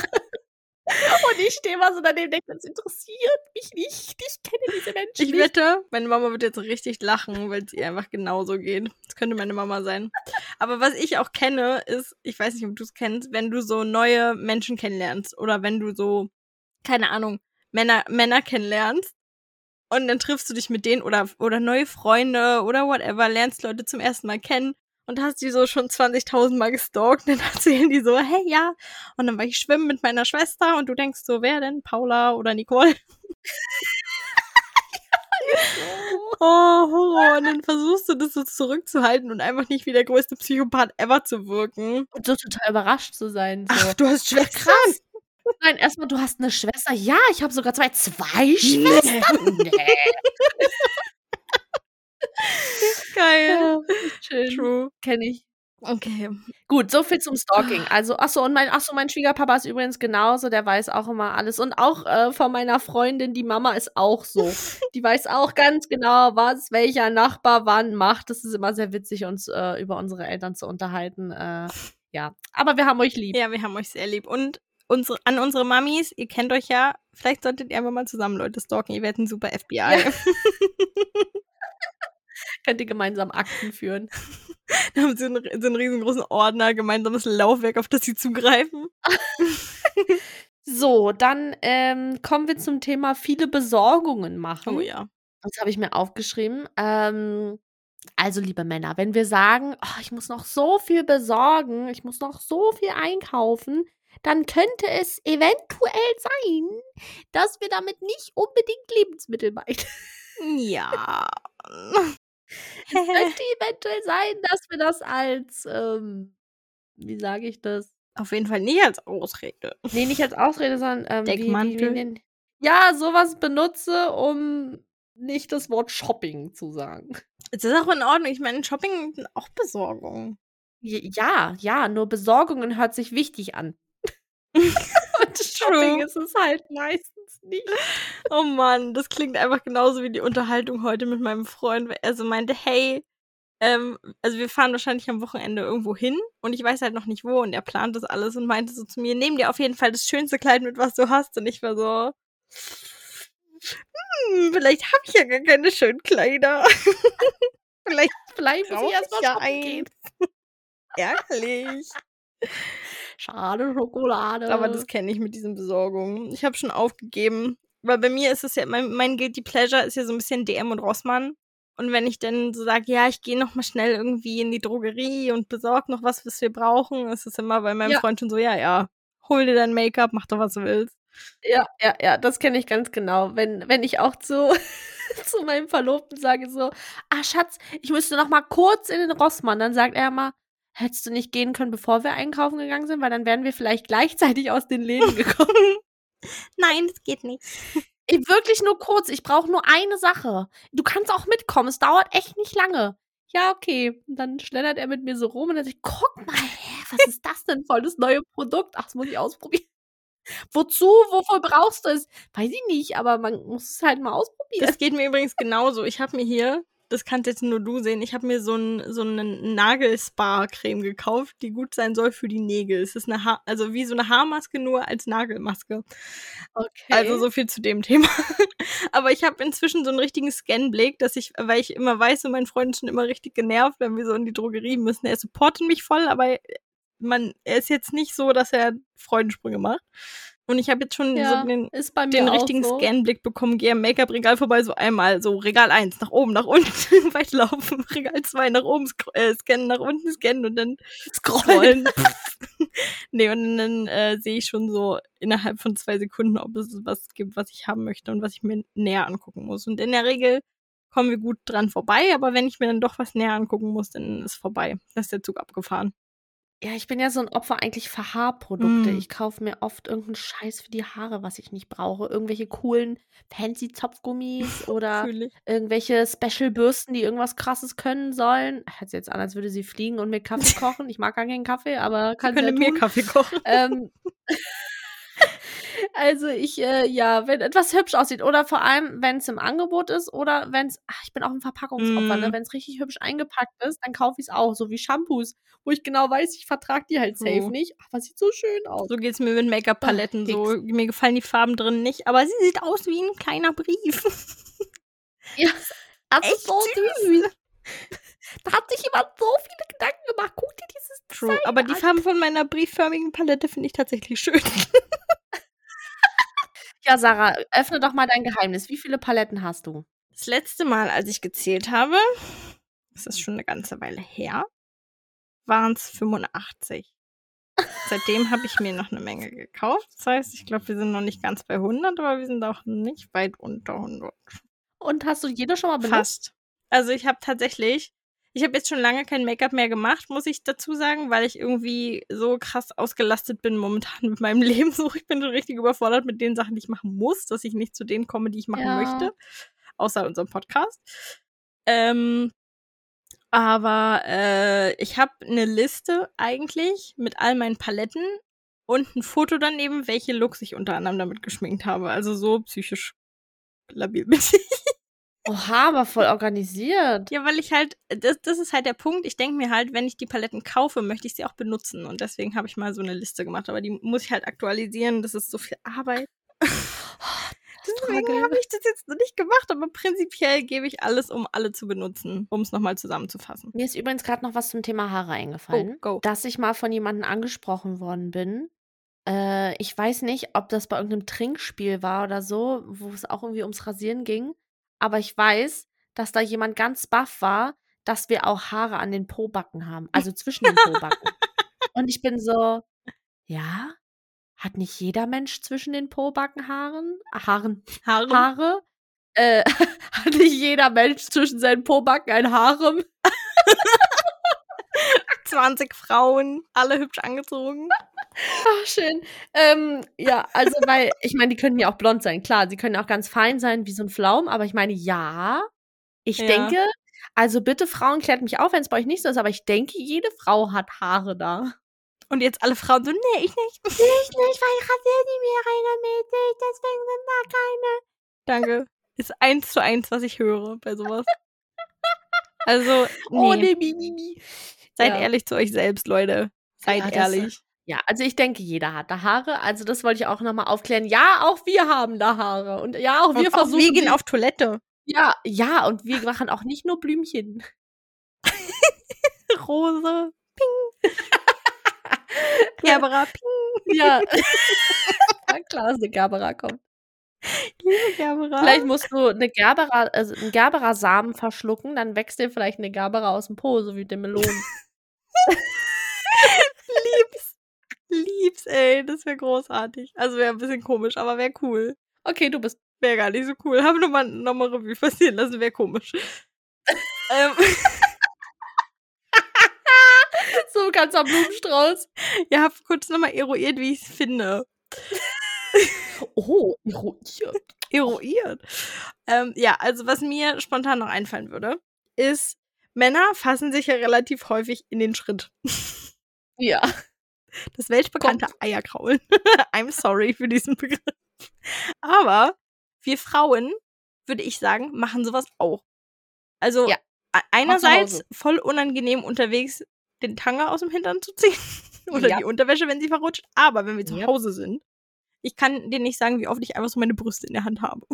Und ich stehe mal so daneben und denke, das interessiert mich nicht. Ich kenne diese Menschen Ich nicht. wette, meine Mama wird jetzt richtig lachen, weil es ihr einfach genauso geht. Das könnte meine Mama sein. Aber was ich auch kenne, ist, ich weiß nicht, ob du es kennst, wenn du so neue Menschen kennenlernst oder wenn du so, keine Ahnung, Männer, Männer kennenlernst und dann triffst du dich mit denen oder, oder neue Freunde oder whatever, lernst Leute zum ersten Mal kennen und hast die so schon 20.000 Mal gestalkt und dann erzählen die so, hey, ja, und dann war ich schwimmen mit meiner Schwester und du denkst so, wer denn? Paula oder Nicole? Oh, Horror. Und dann versuchst du das so zurückzuhalten und einfach nicht wie der größte Psychopath ever zu wirken. Und so total überrascht zu sein. So. Ach, du hast Schwestern? krass. Nein, erstmal, du hast eine Schwester. Ja, ich habe sogar zwei. Zwei Schwestern? Nee. Geil. Schön. True. Kenne ich. Okay. Gut, so viel zum Stalking. Also, achso, und mein, achso, mein Schwiegerpapa ist übrigens genauso, der weiß auch immer alles. Und auch äh, von meiner Freundin, die Mama ist auch so. Die weiß auch ganz genau, was welcher Nachbar wann macht. Das ist immer sehr witzig, uns äh, über unsere Eltern zu unterhalten. Äh, ja, aber wir haben euch lieb. Ja, wir haben euch sehr lieb. Und unsere, an unsere Mamis, ihr kennt euch ja, vielleicht solltet ihr einfach mal zusammen Leute stalken. Ihr werdet ein super FBI. Ja. Könnt ihr gemeinsam Akten führen. da haben sie einen, so einen riesengroßen Ordner, gemeinsames Laufwerk, auf das sie zugreifen. So, dann ähm, kommen wir zum Thema viele Besorgungen machen. Oh ja. Das habe ich mir aufgeschrieben. Ähm, also, liebe Männer, wenn wir sagen, oh, ich muss noch so viel besorgen, ich muss noch so viel einkaufen, dann könnte es eventuell sein, dass wir damit nicht unbedingt Lebensmittel meinen. Ja. Es könnte eventuell sein, dass wir das als, ähm, wie sage ich das? Auf jeden Fall nicht als Ausrede. Nee, nicht als Ausrede, sondern ähm, wie- Wie, wie, Deckmantel? nennt- ja, sowas benutze, um nicht das Wort Shopping zu sagen. Es ist auch in Ordnung. Ich meine, Shopping sind auch Besorgung. Ja, ja, nur Besorgungen hört sich wichtig an. Shopping ist es halt meistens nicht. Oh Mann, das klingt einfach genauso wie die Unterhaltung heute mit meinem Freund, weil er so meinte, hey, ähm, also wir fahren wahrscheinlich am Wochenende irgendwo hin und ich weiß halt noch nicht wo und er plant das alles und meinte so zu mir, nehm dir auf jeden Fall das schönste Kleid mit, was du hast und ich war so, hm, vielleicht habe ich ja gar keine schönen Kleider. vielleicht Vielleicht muss brauche ich erstmal ja eins. Ärgerlich. Schade Schokolade. Aber das kenne ich mit diesen Besorgungen. Ich habe schon aufgegeben. Weil bei mir ist es ja, mein, mein Guilty Pleasure ist ja so ein bisschen DM und Rossmann. Und wenn ich dann so sage, ja, ich gehe noch mal schnell irgendwie in die Drogerie und besorge noch was, was wir brauchen, ist es immer bei meinem Ja. Freund schon so, ja, ja, hol dir dein Make-up, mach doch, was du willst. Ja, ja, ja, das kenne ich ganz genau. Wenn, wenn ich auch zu, zu meinem Verlobten sage so, ah Schatz, ich müsste noch mal kurz in den Rossmann, dann sagt er immer, hättest du nicht gehen können, bevor wir einkaufen gegangen sind, weil dann wären wir vielleicht gleichzeitig aus den Läden gekommen. Nein, das geht nicht. ich, wirklich nur kurz, ich brauche nur eine Sache. Du kannst auch mitkommen, es dauert echt nicht lange. Ja, okay. Und dann schlendert er mit mir so rum und dann sagt, guck mal, hä, was ist das denn voll das neue Produkt? Ach, das muss ich ausprobieren. Wozu? Wofür brauchst du es? Weiß ich nicht, aber man muss es halt mal ausprobieren. Das geht mir übrigens genauso. Ich habe mir hier, das kannst jetzt nur du sehen, ich habe mir so, ein, so eine Nagelspa-Creme gekauft, die gut sein soll für die Nägel. Es ist eine ha also wie so eine Haarmaske, nur als Nagelmaske. Okay. Also so viel zu dem Thema. Aber ich habe inzwischen so einen richtigen Scanblick, dass ich, weil ich immer weiß, und mein Freund ist schon immer richtig genervt, wenn wir so in die Drogerie müssen. Er supportet mich voll, aber man, er ist jetzt nicht so, dass er Freudensprünge macht. Und ich habe jetzt schon ja, so den, den richtigen so. Scanblick bekommen, gehe am Make-up-Regal vorbei, so einmal, so Regal 1, nach oben, nach unten, weiterlaufen, Regal 2, nach oben, sc- äh, scannen, nach unten, scannen und dann scrollen. Nee, und dann äh, sehe ich schon so innerhalb von zwei Sekunden, ob es was gibt, was ich haben möchte und was ich mir näher angucken muss. Und in der Regel kommen wir gut dran vorbei, aber wenn ich mir dann doch was näher angucken muss, dann ist vorbei. Dann ist der Zug abgefahren. Ja, ich bin ja so ein Opfer eigentlich für Haarprodukte. Mm. Ich kaufe mir oft irgendeinen Scheiß für die Haare, was ich nicht brauche. Irgendwelche coolen fancy Zopfgummis oder irgendwelche Special-Bürsten, die irgendwas Krasses können sollen. Hört sich jetzt an, als würde sie fliegen und mir Kaffee kochen. Ich mag gar keinen Kaffee, aber kann sie ja könnte mir. Kaffee kochen. Ähm, also ich, äh, ja, wenn etwas hübsch aussieht oder vor allem, wenn es im Angebot ist oder wenn es, ich bin auch ein Verpackungsopfer, ne? Mm. wenn es richtig hübsch eingepackt ist, dann kaufe ich es auch, so wie Shampoos, wo ich genau weiß, ich vertrage die halt safe So. nicht, aber sieht so schön aus. So geht's mir mit Make-up-Paletten. So, mir gefallen die Farben drin nicht, aber sie sieht aus wie ein kleiner Brief. Ja, das Echt ist so süß. Da hat sich jemand so viele Gedanken gemacht. Guck dir dieses True. Design Aber die. Farben von meiner briefförmigen Palette finde ich tatsächlich schön. Ja, Sarah, öffne doch mal dein Geheimnis. Wie viele Paletten hast du? Das letzte Mal, als ich gezählt habe, das ist schon eine ganze Weile her, waren es 85. Seitdem habe ich mir noch eine Menge gekauft. Das heißt, ich glaube, wir sind noch nicht ganz bei 100, aber wir sind auch nicht weit unter 100. Und hast du jede schon mal benutzt? Fast. Also ich habe tatsächlich, ich habe jetzt schon lange kein Make-up mehr gemacht, muss ich dazu sagen, weil ich irgendwie so krass ausgelastet bin momentan mit meinem Leben. So, ich bin schon richtig überfordert mit den Sachen, die ich machen muss, dass ich nicht zu denen komme, die ich machen Ja. möchte. Außer unserem Podcast. Ähm, aber äh, ich habe eine Liste eigentlich mit all meinen Paletten und ein Foto daneben, welche Looks ich unter anderem damit geschminkt habe. Also so psychisch labil bin ich. Oha, aber voll organisiert. Ja, weil ich halt, das, das ist halt der Punkt. Ich denke mir halt, wenn ich die Paletten kaufe, möchte ich sie auch benutzen. Und deswegen habe ich mal so eine Liste gemacht. Aber die muss ich halt aktualisieren. Das ist so viel Arbeit. Deswegen habe ich das jetzt noch nicht gemacht. Aber prinzipiell gebe ich alles, um alle zu benutzen. Um es nochmal zusammenzufassen. Mir ist übrigens gerade noch was zum Thema Haare Oh, eingefallen. go. Dass ich mal von jemandem angesprochen worden bin. Äh, ich weiß nicht, ob das bei irgendeinem Trinkspiel war oder so, wo es auch irgendwie ums Rasieren ging. Aber ich weiß, dass da jemand ganz baff war, dass wir auch Haare an den Pobacken haben. Also zwischen den Pobacken. Und ich bin so, ja, hat nicht jeder Mensch zwischen den Pobacken Haaren? Haaren. Haare. Haare? Äh, hat nicht jeder Mensch zwischen seinen Pobacken ein Harem? 20 Frauen, alle hübsch angezogen. Ach, schön. Ähm, ja, also, weil, ich meine, die könnten ja auch blond sein, klar. Sie können auch ganz fein sein, wie so ein Pflaum, aber ich meine, ja, ich Ja. denke, also bitte Frauen, klärt mich auf, wenn es bei euch nicht so ist, aber ich denke, jede Frau hat Haare da. Und jetzt alle Frauen so, nee, ich nicht. Ich nicht, weil ich rasiere die mir regelmäßig, deswegen sind da keine. Danke. Ist eins zu eins, was ich höre bei sowas. Also, nee. Oh, nee, mi, mi, mi. Seid Ja. ehrlich zu euch selbst, Leute. Seid Ja, ehrlich. Ja, also ich denke, jeder hat da Haare. Also das wollte ich auch nochmal aufklären. Ja, auch wir haben da Haare. Und ja, auch wir Und auch versuchen. wir gehen auf Toilette. ja, ja, und wir machen auch nicht nur Blümchen. Rose. Ping. Gerbera. Ping. Ja. ja klar, dass eine Gerbera kommt. Liebe Gerbera. Vielleicht musst du eine Gerbera, also einen Gerbera-Samen verschlucken, dann wächst dir vielleicht eine Gerbera aus dem Po, so wie den Melonen. Lieb's. Lieb's, ey. Das wäre großartig. Also wäre ein bisschen komisch, aber wäre cool. Okay, du bist. Wäre gar nicht so cool. Haben wir mal nochmal Revue passieren lassen, wäre komisch. ähm, So ganz am Blumenstrauß. ihr habt kurz nochmal eruiert, wie ich es finde. Oh, eruiert. Eruiert. Ähm, ja, also was mir spontan noch einfallen würde, ist, Männer fassen sich ja relativ häufig in den Schritt. Ja. Das weltbekannte Eierkraulen. I'm sorry für diesen Begriff. Aber wir Frauen, würde ich sagen, machen sowas auch. Also Ja. a- einerseits voll unangenehm unterwegs den Tanger aus dem Hintern zu ziehen. Oder Ja. die Unterwäsche, wenn sie verrutscht. Aber wenn wir zu Ja. Hause sind, ich kann dir nicht sagen, wie oft ich einfach so meine Brüste in der Hand habe.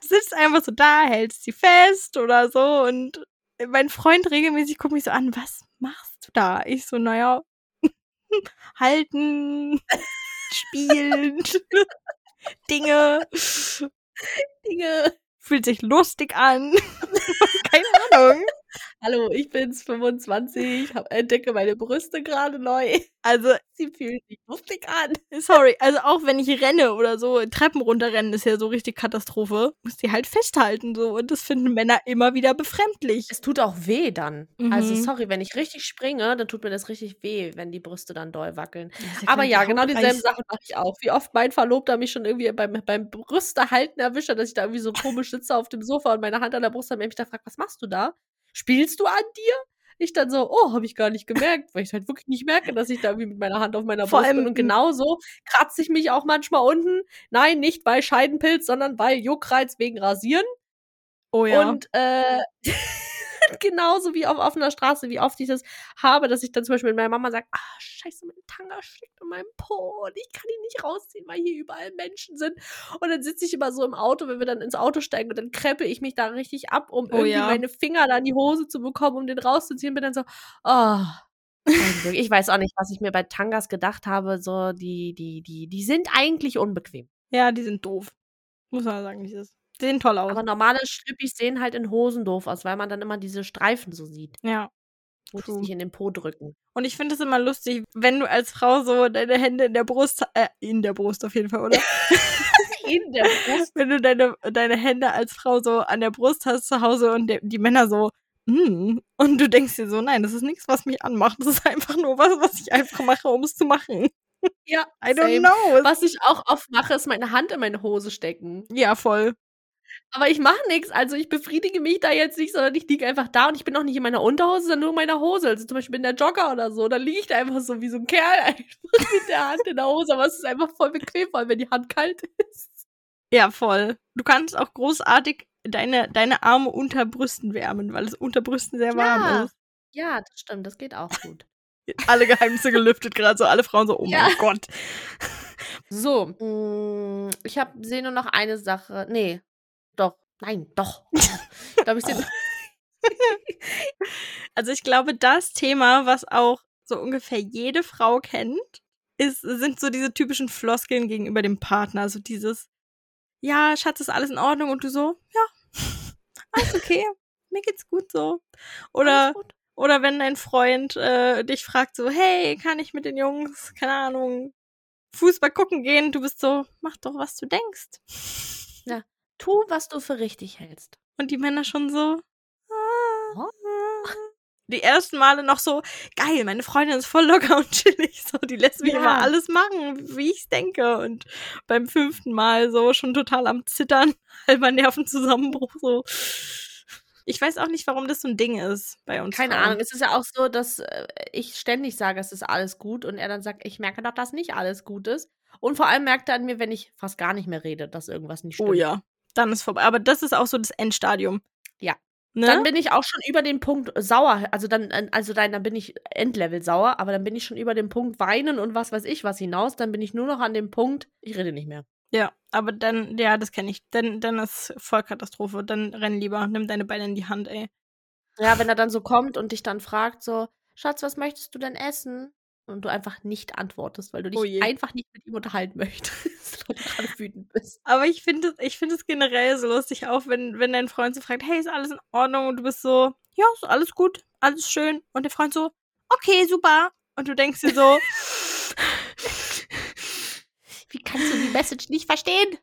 Du sitzt einfach so da, hältst sie fest oder so und mein Freund regelmäßig guckt mich so an, was machst du da? Ich so, naja, halten, spielen, Dinge, Dinge. fühlt sich lustig an. Keine Ahnung. Hallo, ich bin's 25, hab, entdecke meine Brüste gerade neu. Also, Sie fühlen sich lustig an. sorry, also auch wenn ich renne oder so, Treppen runterrennen ist ja so richtig Katastrophe. Muss die halt festhalten so und das finden Männer immer wieder befremdlich. Es tut auch weh dann. Also Mhm. sorry, wenn ich richtig springe, dann tut mir das richtig weh, wenn die Brüste dann doll wackeln. Ja, Aber ja, genau dieselben. Sachen mache ich auch. Wie oft mein Verlobter mich schon irgendwie beim, beim Brüstehalten erwischt hat, dass ich da irgendwie so komisch sitze auf dem Sofa und meine Hand an der Brust habe, und er mich da fragt, was machst du da? Spielst du an dir? Ich dann so, oh, habe ich gar nicht gemerkt, weil ich halt wirklich nicht merke, dass ich da irgendwie mit meiner Hand auf meiner Vor Brust bin. allem, Und genauso kratze ich mich auch manchmal unten. Nein, nicht bei Scheidenpilz, sondern bei Juckreiz wegen Rasieren. Oh ja. Und äh, genauso wie auf offener Straße, wie oft ich das habe, dass ich dann zum Beispiel mit meiner Mama sage, ah, scheiße, mein Tanga steckt in meinem Po und ich kann ihn nicht rausziehen, weil hier überall Menschen sind. Und dann sitze ich immer so im Auto, wenn wir dann ins Auto steigen und dann kreppe ich mich da richtig ab, um Oh irgendwie ja. meine Finger da in die Hose zu bekommen, um den rauszuziehen. Bin dann so, oh. Ich weiß auch nicht, was ich mir bei Tangas gedacht habe. So, die, die, die, die sind eigentlich unbequem. ja, die sind doof. Muss man sagen, wie es ist. Sehen toll aus. Aber normale Schlippis sehen halt in Hosen doof aus, weil man dann immer diese Streifen so sieht, ja. wo die sich in den Po drücken. Und ich finde es immer lustig, wenn du als Frau so deine Hände in der Brust, äh, in der Brust auf jeden Fall, oder? In der Brust. wenn du deine, deine Hände als Frau so an der Brust hast zu Hause und der, die Männer so, mm, und du denkst dir so, nein, das ist nichts, was mich anmacht. Das ist einfach nur was, was ich einfach mache, um es zu machen. Ja, I don't same. know. Was ich auch oft mache, ist meine Hand in meine Hose stecken. Ja, voll. Aber ich mache nichts. Also ich befriedige mich da jetzt nicht, sondern ich liege einfach da und ich bin auch nicht in meiner Unterhose, sondern nur in meiner Hose. Also zum Beispiel in der Jogger oder so. Da liege ich da einfach so wie so ein Kerl einfach mit der Hand in der Hose. Aber es ist einfach voll bequem, vor allem wenn die Hand kalt ist. Ja, voll. Du kannst auch großartig deine, deine Arme unter Brüsten wärmen, weil es unter Brüsten sehr warm Ja. ist. Ja, das stimmt. Das geht auch gut. Alle Geheimnisse gelüftet gerade, so alle Frauen so, oh Ja. mein Gott. So, mm, ich habe sehe nur noch eine Sache. Nee, doch. Nein, doch. ich glaube, ich Also ich glaube, das Thema, was auch so ungefähr jede Frau kennt, ist, sind so diese typischen Floskeln gegenüber dem Partner. Also dieses, ja, Schatz, ist alles in Ordnung? Und du so, ja, alles okay, mir geht's gut so. Oder, gut. oder wenn dein Freund äh, dich fragt so, hey, kann ich mit den Jungs, keine Ahnung, Fußball gucken gehen? Du bist so, mach doch, was du denkst. Tu, was du für richtig hältst. Und die Männer schon so. ah, ah. Die ersten Male noch so, geil, meine Freundin ist voll locker und chillig. So, die lässt mich Ja. immer alles machen, wie ich's denke. Und beim fünften Mal so schon total am Zittern, halber Nervenzusammenbruch. So. Ich weiß auch nicht, warum das so ein Ding ist bei uns. Keine Frauen. Ahnung. Es ist ja auch so, dass äh, ich ständig sage, es ist alles gut und er dann sagt, ich merke doch, dass nicht alles gut ist. Und vor allem merkt er an mir, wenn ich fast gar nicht mehr rede, dass irgendwas nicht stimmt. Oh ja, dann ist vorbei. Aber das ist auch so das Endstadium. Ja. Ne? Dann bin ich auch schon über den Punkt sauer. Also dann, äh, also dann, dann bin ich Endlevel sauer, aber dann bin ich schon über den Punkt weinen und was weiß ich was hinaus. Dann bin ich nur noch an dem Punkt, ich rede nicht mehr. Ja, aber dann, ja, das kenne ich. Dann, dann ist Vollkatastrophe. Dann renn lieber, nimm deine Beine in die Hand, ey. Ja, wenn er dann so kommt und dich dann fragt, so, Schatz, was möchtest du denn essen? Und du einfach nicht antwortest, weil du dich Oh einfach nicht mit ihm unterhalten möchtest, weil du gerade wütend bist. Aber ich finde es ich find es generell so lustig, auch wenn, wenn dein Freund so fragt, hey, ist alles in Ordnung? Und du bist so, ja, ist alles gut, alles schön. Und der Freund so, okay, super. Und du denkst dir so, Wie kannst du die Message nicht verstehen?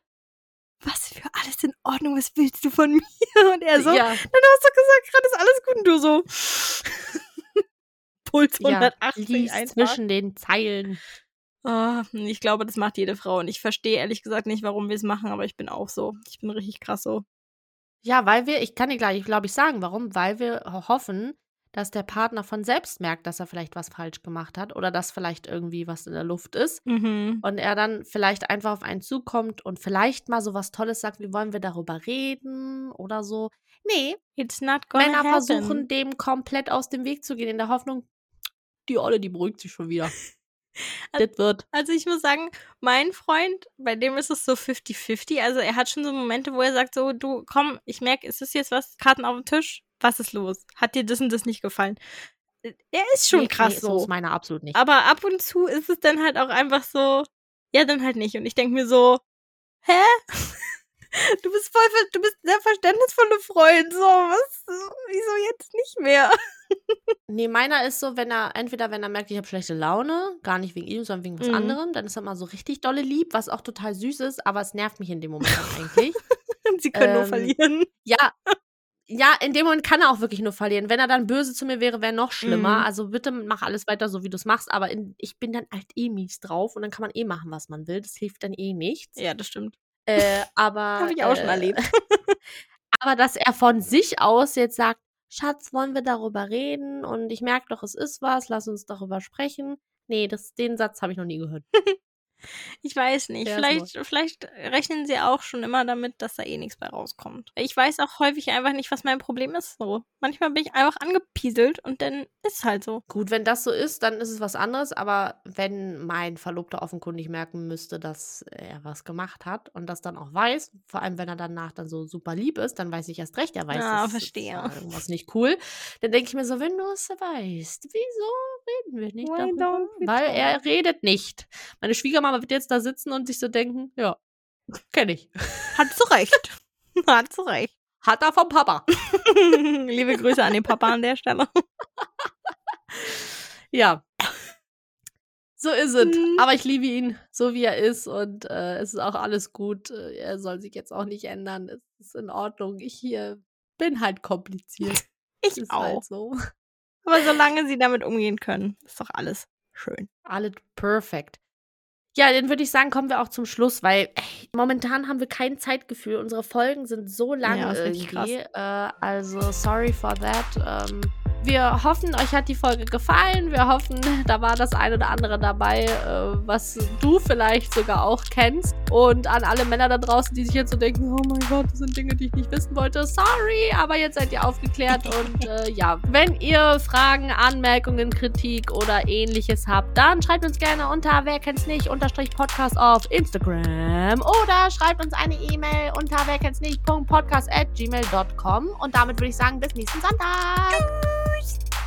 was für alles in Ordnung, was willst du von mir? Und er so, ja, dann hast du gesagt, gerade ist alles gut. Und du so, Puls ja, 180 lies einfach. zwischen den Zeilen. Ah, ich glaube, das macht jede Frau. Und ich verstehe ehrlich gesagt nicht, warum wir es machen, aber ich bin auch so. Ich bin richtig krass so. Ja, weil wir, ich kann dir gleich, glaube ich, sagen, warum. Weil wir ho- hoffen, dass der Partner von selbst merkt, dass er vielleicht was falsch gemacht hat oder dass vielleicht irgendwie was in der Luft ist. Mhm. Und er dann vielleicht einfach auf einen zukommt und vielleicht mal so was Tolles sagt, wie wollen wir darüber reden oder so. Nee, It's not gonna Männer happen. versuchen, dem komplett aus dem Weg zu gehen, in der Hoffnung, die Olle, die beruhigt sich schon wieder. das wird. Also ich muss sagen, mein Freund, bei dem ist es so 50-50. Also er hat schon so Momente, wo er sagt so, du, komm, ich merke, ist das jetzt was, Karten auf dem Tisch? Was ist los? Hat dir das und das nicht gefallen? Er ist schon Nee, krass nee, so. ist meiner absolut nicht. Aber ab und zu ist es dann halt auch einfach so, ja, dann halt nicht. Und ich denke mir so, hä? Du bist voll, du bist sehr verständnisvolle Freund. So, was? Wieso jetzt nicht mehr? Nee, meiner ist so, wenn er, entweder wenn er merkt, ich habe schlechte Laune, gar nicht wegen ihm, sondern wegen was Mhm. anderem, dann ist er mal so richtig dolle lieb, was auch total süß ist, aber es nervt mich in dem Moment eigentlich. Sie können nur Ähm, verlieren. Ja, ja, in dem Moment kann er auch wirklich nur verlieren. Wenn er dann böse zu mir wäre, wäre noch schlimmer. Mhm. Also bitte mach alles weiter so, wie du es machst. Aber in, ich bin dann halt eh mies drauf und dann kann man eh machen, was man will. Das hilft dann eh nichts. Ja, das stimmt. Äh, aber. Habe ich auch schon äh, erlebt. Aber dass er von sich aus jetzt sagt, Schatz, wollen wir darüber reden? Und ich merke doch, es ist was, lass uns darüber sprechen. Nee, das, den Satz habe ich noch nie gehört. Ich weiß nicht. Ist Vielleicht, vielleicht rechnen sie auch schon immer damit, dass da eh nichts bei rauskommt. Ich weiß auch häufig einfach nicht, was mein Problem ist. So. Manchmal bin ich einfach angepieselt und dann ist es halt so. Gut, wenn das so ist, dann ist es was anderes. Aber wenn mein Verlobter offenkundig merken müsste, dass er was gemacht hat und das dann auch weiß, vor allem wenn er danach dann so super lieb ist, dann weiß ich erst recht, er weiß, Ah, das verstehe. ist irgendwas nicht cool. Dann denke ich mir so, wenn du es weißt, wieso reden wir nicht Why darüber? Weil er redet nicht. Meine Schwiegermama wird jetzt da sitzen und sich so denken, ja, kenne ich. Hat zu Recht. Hat zu Recht. Hat er vom Papa. Liebe Grüße an den Papa an der Stelle. Ja. So ist es. Mhm. Aber ich liebe ihn, so wie er ist. Und äh, es ist auch alles gut. Äh, Er soll sich jetzt auch nicht ändern. Es ist in Ordnung. Ich hier bin halt kompliziert. Ich ist auch. halt so. Aber solange sie damit umgehen können, ist doch alles schön. Alles perfekt. Ja, dann würde ich sagen, kommen wir auch zum Schluss, weil ey, momentan haben wir kein Zeitgefühl. Unsere Folgen sind so lang Ja, irgendwie. Äh, also sorry for that. Ähm, wir hoffen, euch hat die Folge gefallen. Wir hoffen, da war das ein oder andere dabei, äh, was du vielleicht sogar auch kennst. Und an alle Männer da draußen, die sich jetzt so denken, oh mein Gott, das sind Dinge, die ich nicht wissen wollte. Sorry, aber jetzt seid ihr aufgeklärt. und äh, ja, wenn ihr Fragen, Anmerkungen, Kritik oder ähnliches habt, dann schreibt uns gerne unter wer kennt's nicht unterstrich Podcast auf Instagram oder schreibt uns eine E-Mail unter wer kennt's nicht podcast at gmail.com und damit würde ich sagen, bis nächsten Sonntag. Cheers.